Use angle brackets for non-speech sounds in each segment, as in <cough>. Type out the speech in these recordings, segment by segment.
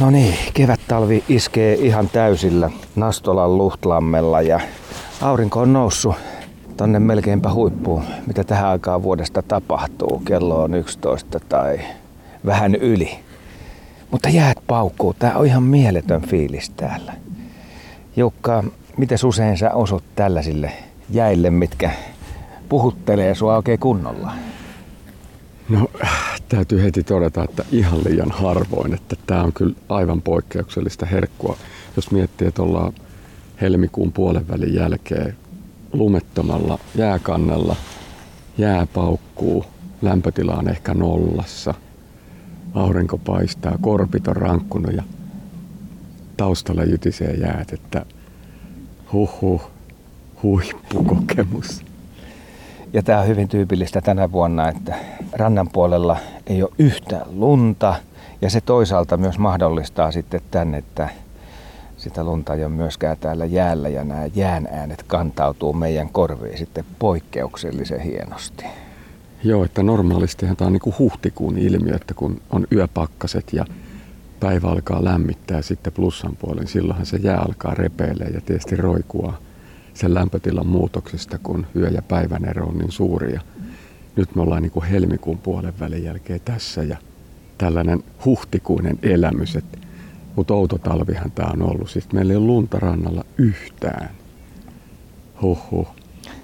No niin, kevät-talvi iskee ihan täysillä Nastolan Luhtlammella ja aurinko on noussut tonne melkeinpä huippuun, mitä tähän aikaan vuodesta tapahtuu. Kello on 11 tai vähän yli. Mutta jäät paukkuu. Tää on ihan mieletön fiilis täällä. Jukka, miten usein sä osut tällaisille jäille, mitkä puhuttelee sua oikein kunnolla? No täytyy heti todeta, että ihan liian harvoin, että tämä on kyllä aivan poikkeuksellista herkkua. Jos miettii, että ollaan helmikuun puolen välin jälkeen lumettomalla jääkannella, jää paukkuu, lämpötila on ehkä nollassa, aurinko paistaa, korpit on rankkunut ja taustalla jytisee jäät, että huhhuh, huippukokemus. Ja tämä on hyvin tyypillistä tänä vuonna, että rannan puolella ei ole yhtään lunta ja se toisaalta myös mahdollistaa sitten tänne, että sitä lunta ei ole myöskään täällä jäällä ja nämä jään äänet kantautuu meidän korviin sitten poikkeuksellisen hienosti. Joo, että normaalistihan tämä on niin kuin huhtikuun ilmiö, että kun on yöpakkaset ja päivä alkaa lämmittää sitten plussan puolen, silloinhan se jää alkaa repeilee ja tietysti roikua sen lämpötilan muutoksesta, kun yö- ja päivän ero on niin suuri. Ja nyt me ollaan niin kuin helmikuun puolen välin jälkeen tässä ja tällainen huhtikuinen elämys, että mutta outo talvihan tämä on ollut. Siis meillä ei ole lunta rannalla yhtään. Huhhuh.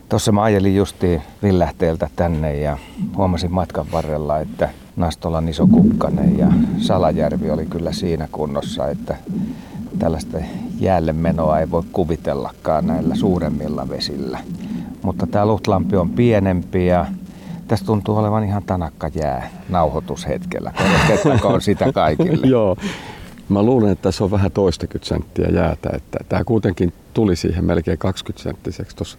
Tuossa mä ajelin justiin Villähteeltä tänne ja huomasin matkan varrella, että Nastolan iso kukkanen ja Salajärvi oli kyllä siinä kunnossa, että tällaista jäälle menoa ei voi kuvitellakaan näillä suuremmilla vesillä. Mutta tämä Luhtlampi on pienempi ja tässä tuntuu olevan ihan tanakka jää nauhoitushetkellä. Kerrottakoon sitä <laughs> kaikille. Joo. Mä luulen, että tässä on vähän toistakymmentä senttiä jäätä. Että tämä kuitenkin tuli siihen melkein 20 senttiseksi tuossa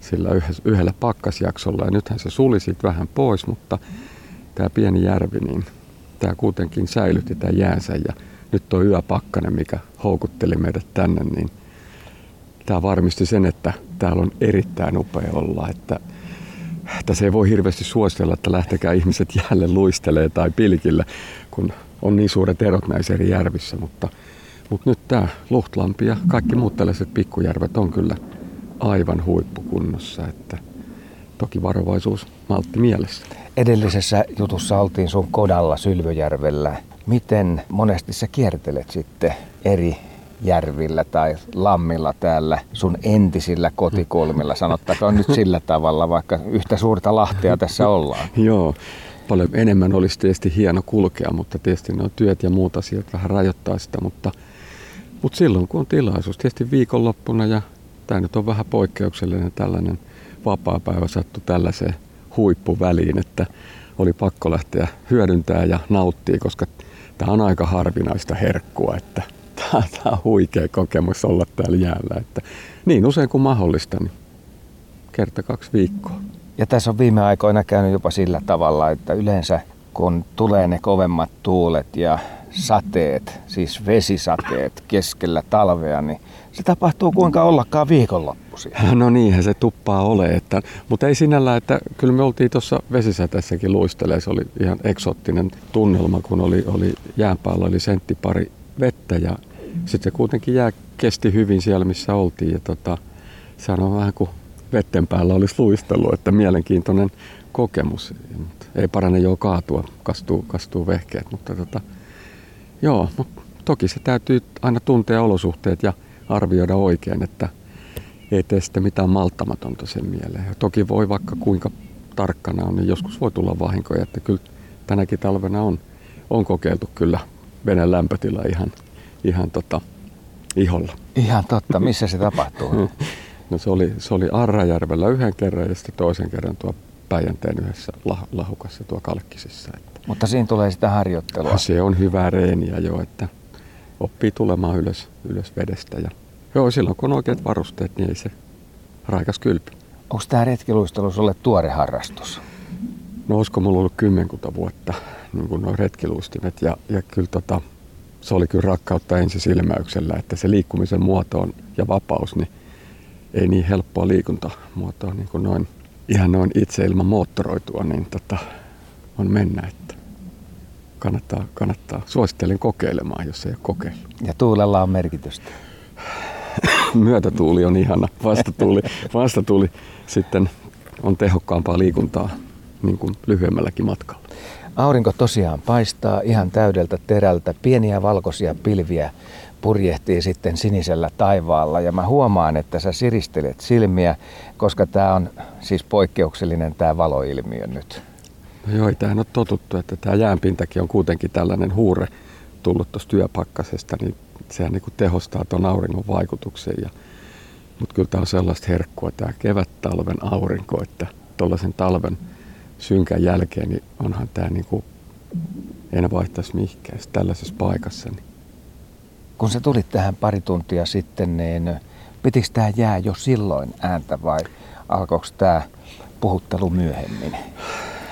sillä yhdellä pakkasjaksolla. Ja nythän se suli siitä vähän pois, mutta tämä pieni järvi, niin tämä kuitenkin säilytti tämä jäänsä. Ja nyt tuo yöpakkanen, mikä houkutteli meidät tänne, niin tämä varmisti sen, että täällä on erittäin upea olla. Että tässä ei voi hirveästi suositella, että lähtekää ihmiset jäälle luistelee tai pilkillä, kun on niin suuret erot näissä eri järvissä. Mutta, mutta nyt tämä Luhtlampi ja kaikki muut tällaiset pikkujärvet on kyllä aivan huippukunnossa. Että toki varovaisuus maltti mielessä. Edellisessä jutussa oltiin sun kodalla Sylvöjärvellä. Miten monesti sä kiertelet sitten eri järvillä tai lammilla täällä sun entisillä kotikulmilla, sanottakoon nyt sillä tavalla, vaikka yhtä suurta lahtea tässä ollaan. <laughs> Joo, paljon enemmän olisi tietysti hieno kulkea, mutta tietysti ne on työt ja muut asiat vähän rajoittaa sitä, mutta, mutta silloin kun on tilaisuus, tietysti viikonloppuna ja tämä nyt on vähän poikkeuksellinen tällainen vapaa-päivä sattu tällaiseen huippuväliin, että oli pakko lähteä hyödyntää ja nauttia, koska tämä on aika harvinaista herkkua, että tämä on huikea kokemus olla täällä jäällä. Että niin usein kuin mahdollista, niin kerta kaksi viikkoa. Ja tässä on viime aikoina käynyt jopa sillä tavalla, että yleensä kun tulee ne kovemmat tuulet ja sateet, siis vesisateet keskellä talvea, niin se tapahtuu kuinka ollakaan viikonloppuisin. No niinhän se tuppaa ole, että, mutta ei sinällä, että kyllä me oltiin tuossa vesisäteessäkin luistelee, se oli ihan eksottinen tunnelma, kun oli, oli jäänpäällä oli sentti pari vettä ja sitten se kuitenkin jää kesti hyvin siellä, missä oltiin ja tota, sehän on vähän kuin vetten päällä olisi luistellut, että mielenkiintoinen kokemus. Ei parane jo kaatua, kastuu, kastuu vehkeet, mutta tota, joo, mutta toki se täytyy aina tuntea olosuhteet ja arvioida oikein, että ei tee sitten mitään malttamatonta sen mieleen. Ja toki voi vaikka kuinka tarkkana on, niin joskus voi tulla vahinkoja, että kyllä tänäkin talvena on, on kokeiltu kyllä veneen lämpötila ihan, ihan tota, iholla. Ihan totta, missä se tapahtuu? <laughs> No se oli, se oli Arrajärvellä yhden kerran ja sitten toisen kerran tuo Päijänteen yhdessä lah, lahukassa tuo Kalkkisessa. Että Mutta siinä tulee sitä harjoittelua. Se on hyvää reeniä jo, että oppii tulemaan ylös, ylös vedestä. Ja, joo, silloin kun on oikeat varusteet, niin ei se raikas kylpy. Onko tämä retkiluistelu sulle tuore harrastus? No olisiko mulla ollut kymmenkunta vuotta niin kuin nuo retkiluistimet ja, ja kyllä tota, se oli kyllä rakkautta ensisilmäyksellä, että se liikkumisen muoto on, ja vapaus, niin ei niin helppoa liikuntamuotoa niin kuin noin, ihan noin itse ilman moottoroitua, niin tota, on mennä. Että. kannattaa, kannattaa. Suosittelen kokeilemaan, jos ei ole kokeillut. Ja tuulella on merkitystä. Myötätuuli on ihana. Vastatuuli, <laughs> vastatuuli sitten on tehokkaampaa liikuntaa niin kuin lyhyemmälläkin matkalla. Aurinko tosiaan paistaa ihan täydeltä terältä. Pieniä valkoisia pilviä purjehtii sitten sinisellä taivaalla ja mä huomaan, että sä siristelet silmiä, koska tämä on siis poikkeuksellinen tämä valoilmiö nyt. No joo, tämähän on totuttu, että tämä jäänpintakin on kuitenkin tällainen huure tullut tuosta työpakkasesta, niin sehän niin tehostaa tuon auringon vaikutuksen. Ja, mutta kyllä tämä on sellaista herkkua, tämä kevät-talven aurinko, että tuollaisen talven synkän jälkeen, niin onhan tämä niin kuin, en vaihtaisi mihinkään tällaisessa paikassa. Niin. Kun sä tulit tähän pari tuntia sitten, niin pitikö tämä jää jo silloin ääntä vai alkoiko tämä puhuttelu myöhemmin?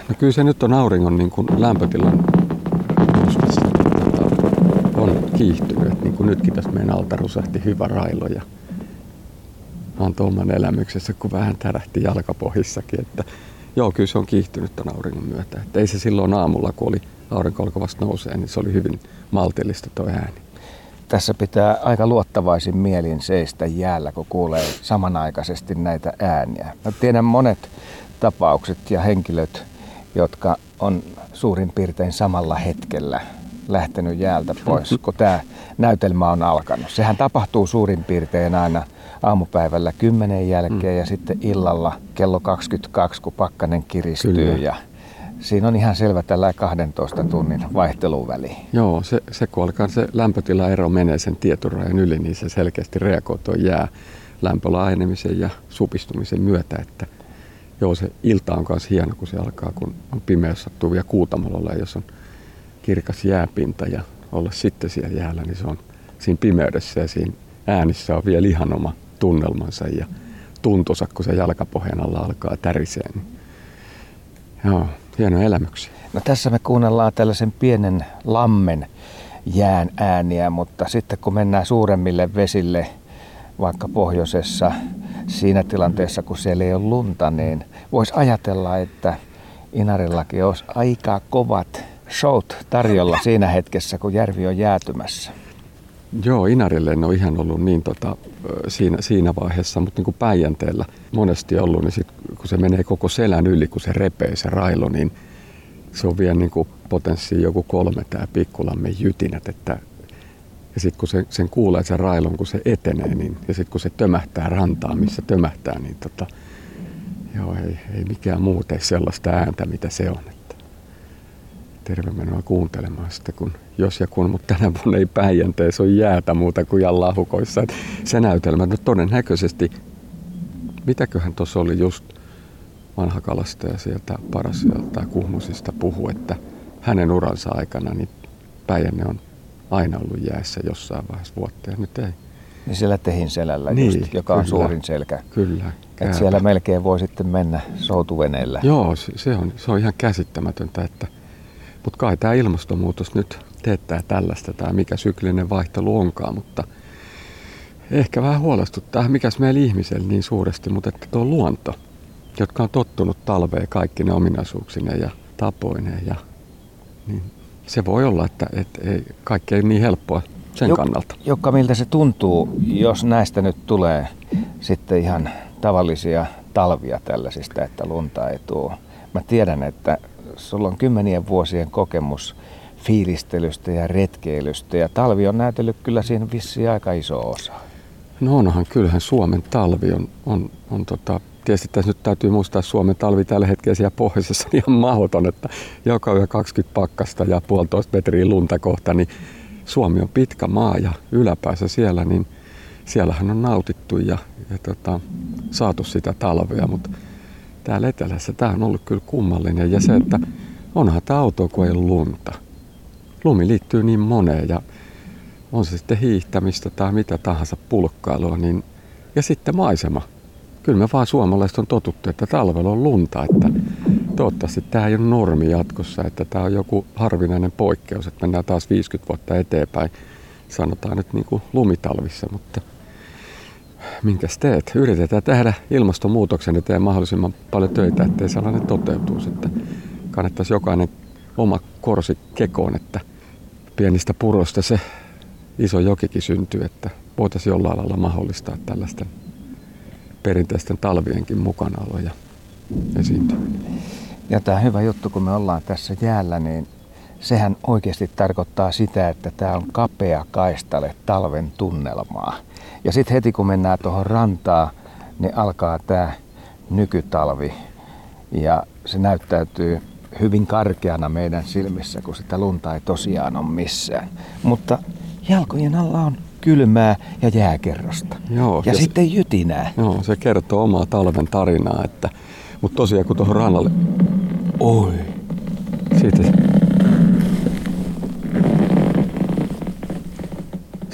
No kyllä se nyt on auringon niin kuin lämpötilan on kiihtynyt. Niin kuin nytkin tässä meidän alta rusahti hyvä railo ja on tuomman elämyksessä, kun vähän tärähti jalkapohjissakin. Että joo, kyllä se on kiihtynyt tämän auringon myötä. Että ei se silloin aamulla, kun oli aurinko alkoi vasta nousee, niin se oli hyvin maltillista tuo ääni. Tässä pitää aika luottavaisin mielin seistä jäällä, kun kuulee samanaikaisesti näitä ääniä. Mä tiedän monet tapaukset ja henkilöt, jotka on suurin piirtein samalla hetkellä lähtenyt jäältä pois, kun tämä näytelmä on alkanut. Sehän tapahtuu suurin piirtein aina aamupäivällä kymmenen jälkeen mm. ja sitten illalla kello 22, kun pakkanen kiristyy. Kyllä. Ja siinä on ihan selvä tällä 12 tunnin vaihteluväli. Joo, se, se kun alkaa se lämpötilaero menee sen tieturajan yli, niin se selkeästi reagoi tuon jää lämpölaajenemisen ja supistumisen myötä, että joo, se ilta on myös hieno, kun se alkaa, kun on pimeys sattuu vielä kuutamalla, jos on kirkas jääpinta ja olla sitten siellä jäällä, niin se on siinä pimeydessä ja siinä äänissä on vielä ihan oma tunnelmansa ja tuntusa, kun se jalkapohjan alla alkaa täriseen. Niin joo, hieno elämyksiä. No tässä me kuunnellaan tällaisen pienen lammen jään ääniä, mutta sitten kun mennään suuremmille vesille, vaikka pohjoisessa, siinä tilanteessa kun siellä ei ole lunta, niin voisi ajatella, että Inarillakin olisi aika kovat showt tarjolla siinä hetkessä, kun järvi on jäätymässä. Joo, Inarille en ole ihan ollut niin tota, siinä, siinä vaiheessa, mutta niin kuin Päijänteellä monesti ollut, niin sit, kun se menee koko selän yli, kun se repee se railo, niin se on vielä niin kuin potenssiin joku kolme tämä pikkulammen jytinät, että ja sitten kun se, sen kuulee sen railon, kun se etenee, niin, ja sitten kun se tömähtää rantaa, missä tömähtää, niin tota, joo, ei, ei mikään muu tee sellaista ääntä, mitä se on terve menoa kuuntelemaan sitten, kun jos ja kun, mutta tänä vuonna ei Päijänteessä ole jäätä muuta kuin lahukoissa. Et se näytelmä, no todennäköisesti, mitäköhän tuossa oli just vanha kalastaja sieltä Parasialta tai Kuhmusista puhu, että hänen uransa aikana niin Päijänne on aina ollut jäässä jossain vaiheessa vuotta ja nyt ei. Niin siellä Tehin selällä niin, just, joka kyllä, on suurin selkä. Kyllä. Et siellä melkein voi sitten mennä soutuveneellä. Joo, se on, se on ihan käsittämätöntä, että mutta kai tämä ilmastonmuutos nyt teettää tällaista tai mikä syklinen vaihtelu onkaan, mutta ehkä vähän huolestuttaa, mikäs meillä ihmisellä niin suuresti, mutta että tuo luonto, jotka on tottunut talveen kaikki ne ominaisuuksineen ja tapoineen ja niin se voi olla, että, että ei, kaikki ei niin helppoa sen Jok, kannalta. Jokka, miltä se tuntuu, jos näistä nyt tulee sitten ihan tavallisia talvia tällaisista, että lunta ei tule? Mä tiedän, että sulla on kymmenien vuosien kokemus fiilistelystä ja retkeilystä ja talvi on näytellyt kyllä siihen vissiin aika iso osa. No onhan, kyllähän Suomen talvi on, on, on tota, tietysti tässä nyt täytyy muistaa Suomen talvi tällä hetkellä siellä pohjoisessa niin ihan mahdoton, että joka yö 20 pakkasta ja puolitoista metriä lunta kohta, niin Suomi on pitkä maa ja yläpäässä siellä, niin siellähän on nautittu ja, ja tota, saatu sitä talvea, mutta täällä etelässä tämä on ollut kyllä kummallinen. Ja se, että onhan tämä auto, kun ei lunta. Lumi liittyy niin moneen ja on se sitten hiihtämistä tai mitä tahansa pulkkailua. Niin, ja sitten maisema. Kyllä me vaan suomalaiset on totuttu, että talvella on lunta. Että toivottavasti tämä ei ole normi jatkossa, että tämä on joku harvinainen poikkeus, että mennään taas 50 vuotta eteenpäin. Sanotaan nyt niin kuin lumitalvissa, mutta – minkäs teet? Yritetään tehdä ilmastonmuutoksen eteen mahdollisimman paljon töitä, ettei sellainen toteutuu. Että kannattaisi jokainen oma korsi kekoon, että pienistä puroista se iso jokikin syntyy, että voitaisiin jollain lailla mahdollistaa tällaisten perinteisten talvienkin mukanaolo ja esiintyminen. Ja tämä hyvä juttu, kun me ollaan tässä jäällä, niin sehän oikeasti tarkoittaa sitä, että tämä on kapea kaistale talven tunnelmaa. Ja sitten heti kun mennään tuohon rantaan, niin alkaa tämä nykytalvi. Ja se näyttäytyy hyvin karkeana meidän silmissä, kun sitä lunta ei tosiaan ole missään. Mutta jalkojen alla on kylmää ja jääkerrosta. Joo, ja, ja sitten jytinää. Joo, se kertoo omaa talven tarinaa, että, mutta tosiaan kun tuohon rannalle, Oi. siitä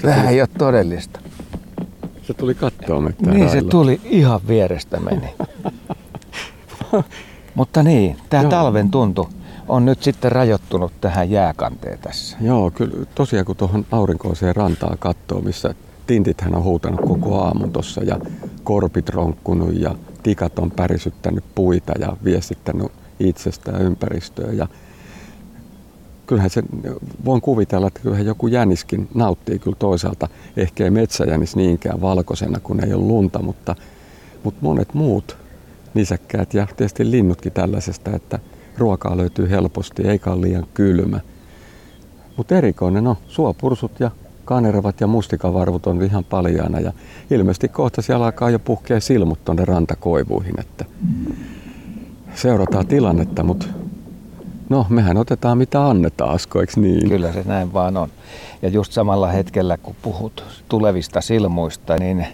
Vähän ei ole todellista. se tuli kattoa meitä Niin se railla. tuli ihan vierestä meni. <laughs> Mutta niin, tämä Joo. talven tuntu on nyt sitten rajoittunut tähän jääkanteen tässä. Joo, kyllä tosiaan kun tuohon aurinkoiseen rantaan katsoo, missä tintithän on huutanut koko aamu tuossa ja korpit ronkkunut ja tikat on pärisyttänyt puita ja viestittänyt itsestään ympäristöä ja kyllähän se, voin kuvitella, että kyllähän joku jäniskin nauttii kyllä toisaalta, ehkä ei metsäjänis niinkään valkoisena, kun ei ole lunta, mutta, mutta monet muut nisäkkäät ja tietysti linnutkin tällaisesta, että ruokaa löytyy helposti eikä ole liian kylmä. Mutta erikoinen on, suopursut ja kanervat ja mustikavarvut on ihan paljaana ja ilmeisesti kohta siellä alkaa jo puhkea silmut tuonne rantakoivuihin, että seurataan tilannetta, mutta no mehän otetaan mitä annetaan, Asko, eikö niin? Kyllä se näin vaan on. Ja just samalla hetkellä, kun puhut tulevista silmuista, niin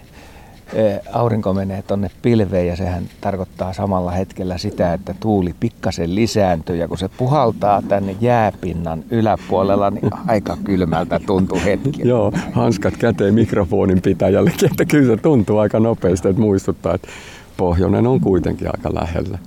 eh, aurinko menee tonne pilveen ja sehän tarkoittaa samalla hetkellä sitä, että tuuli pikkasen lisääntyy ja kun se puhaltaa tänne jääpinnan yläpuolella, niin aika kylmältä tuntuu hetki. Joo, hanskat käteen mikrofonin pitäjällekin, että kyllä se tuntuu aika nopeasti, että muistuttaa, että pohjoinen on kuitenkin aika lähellä.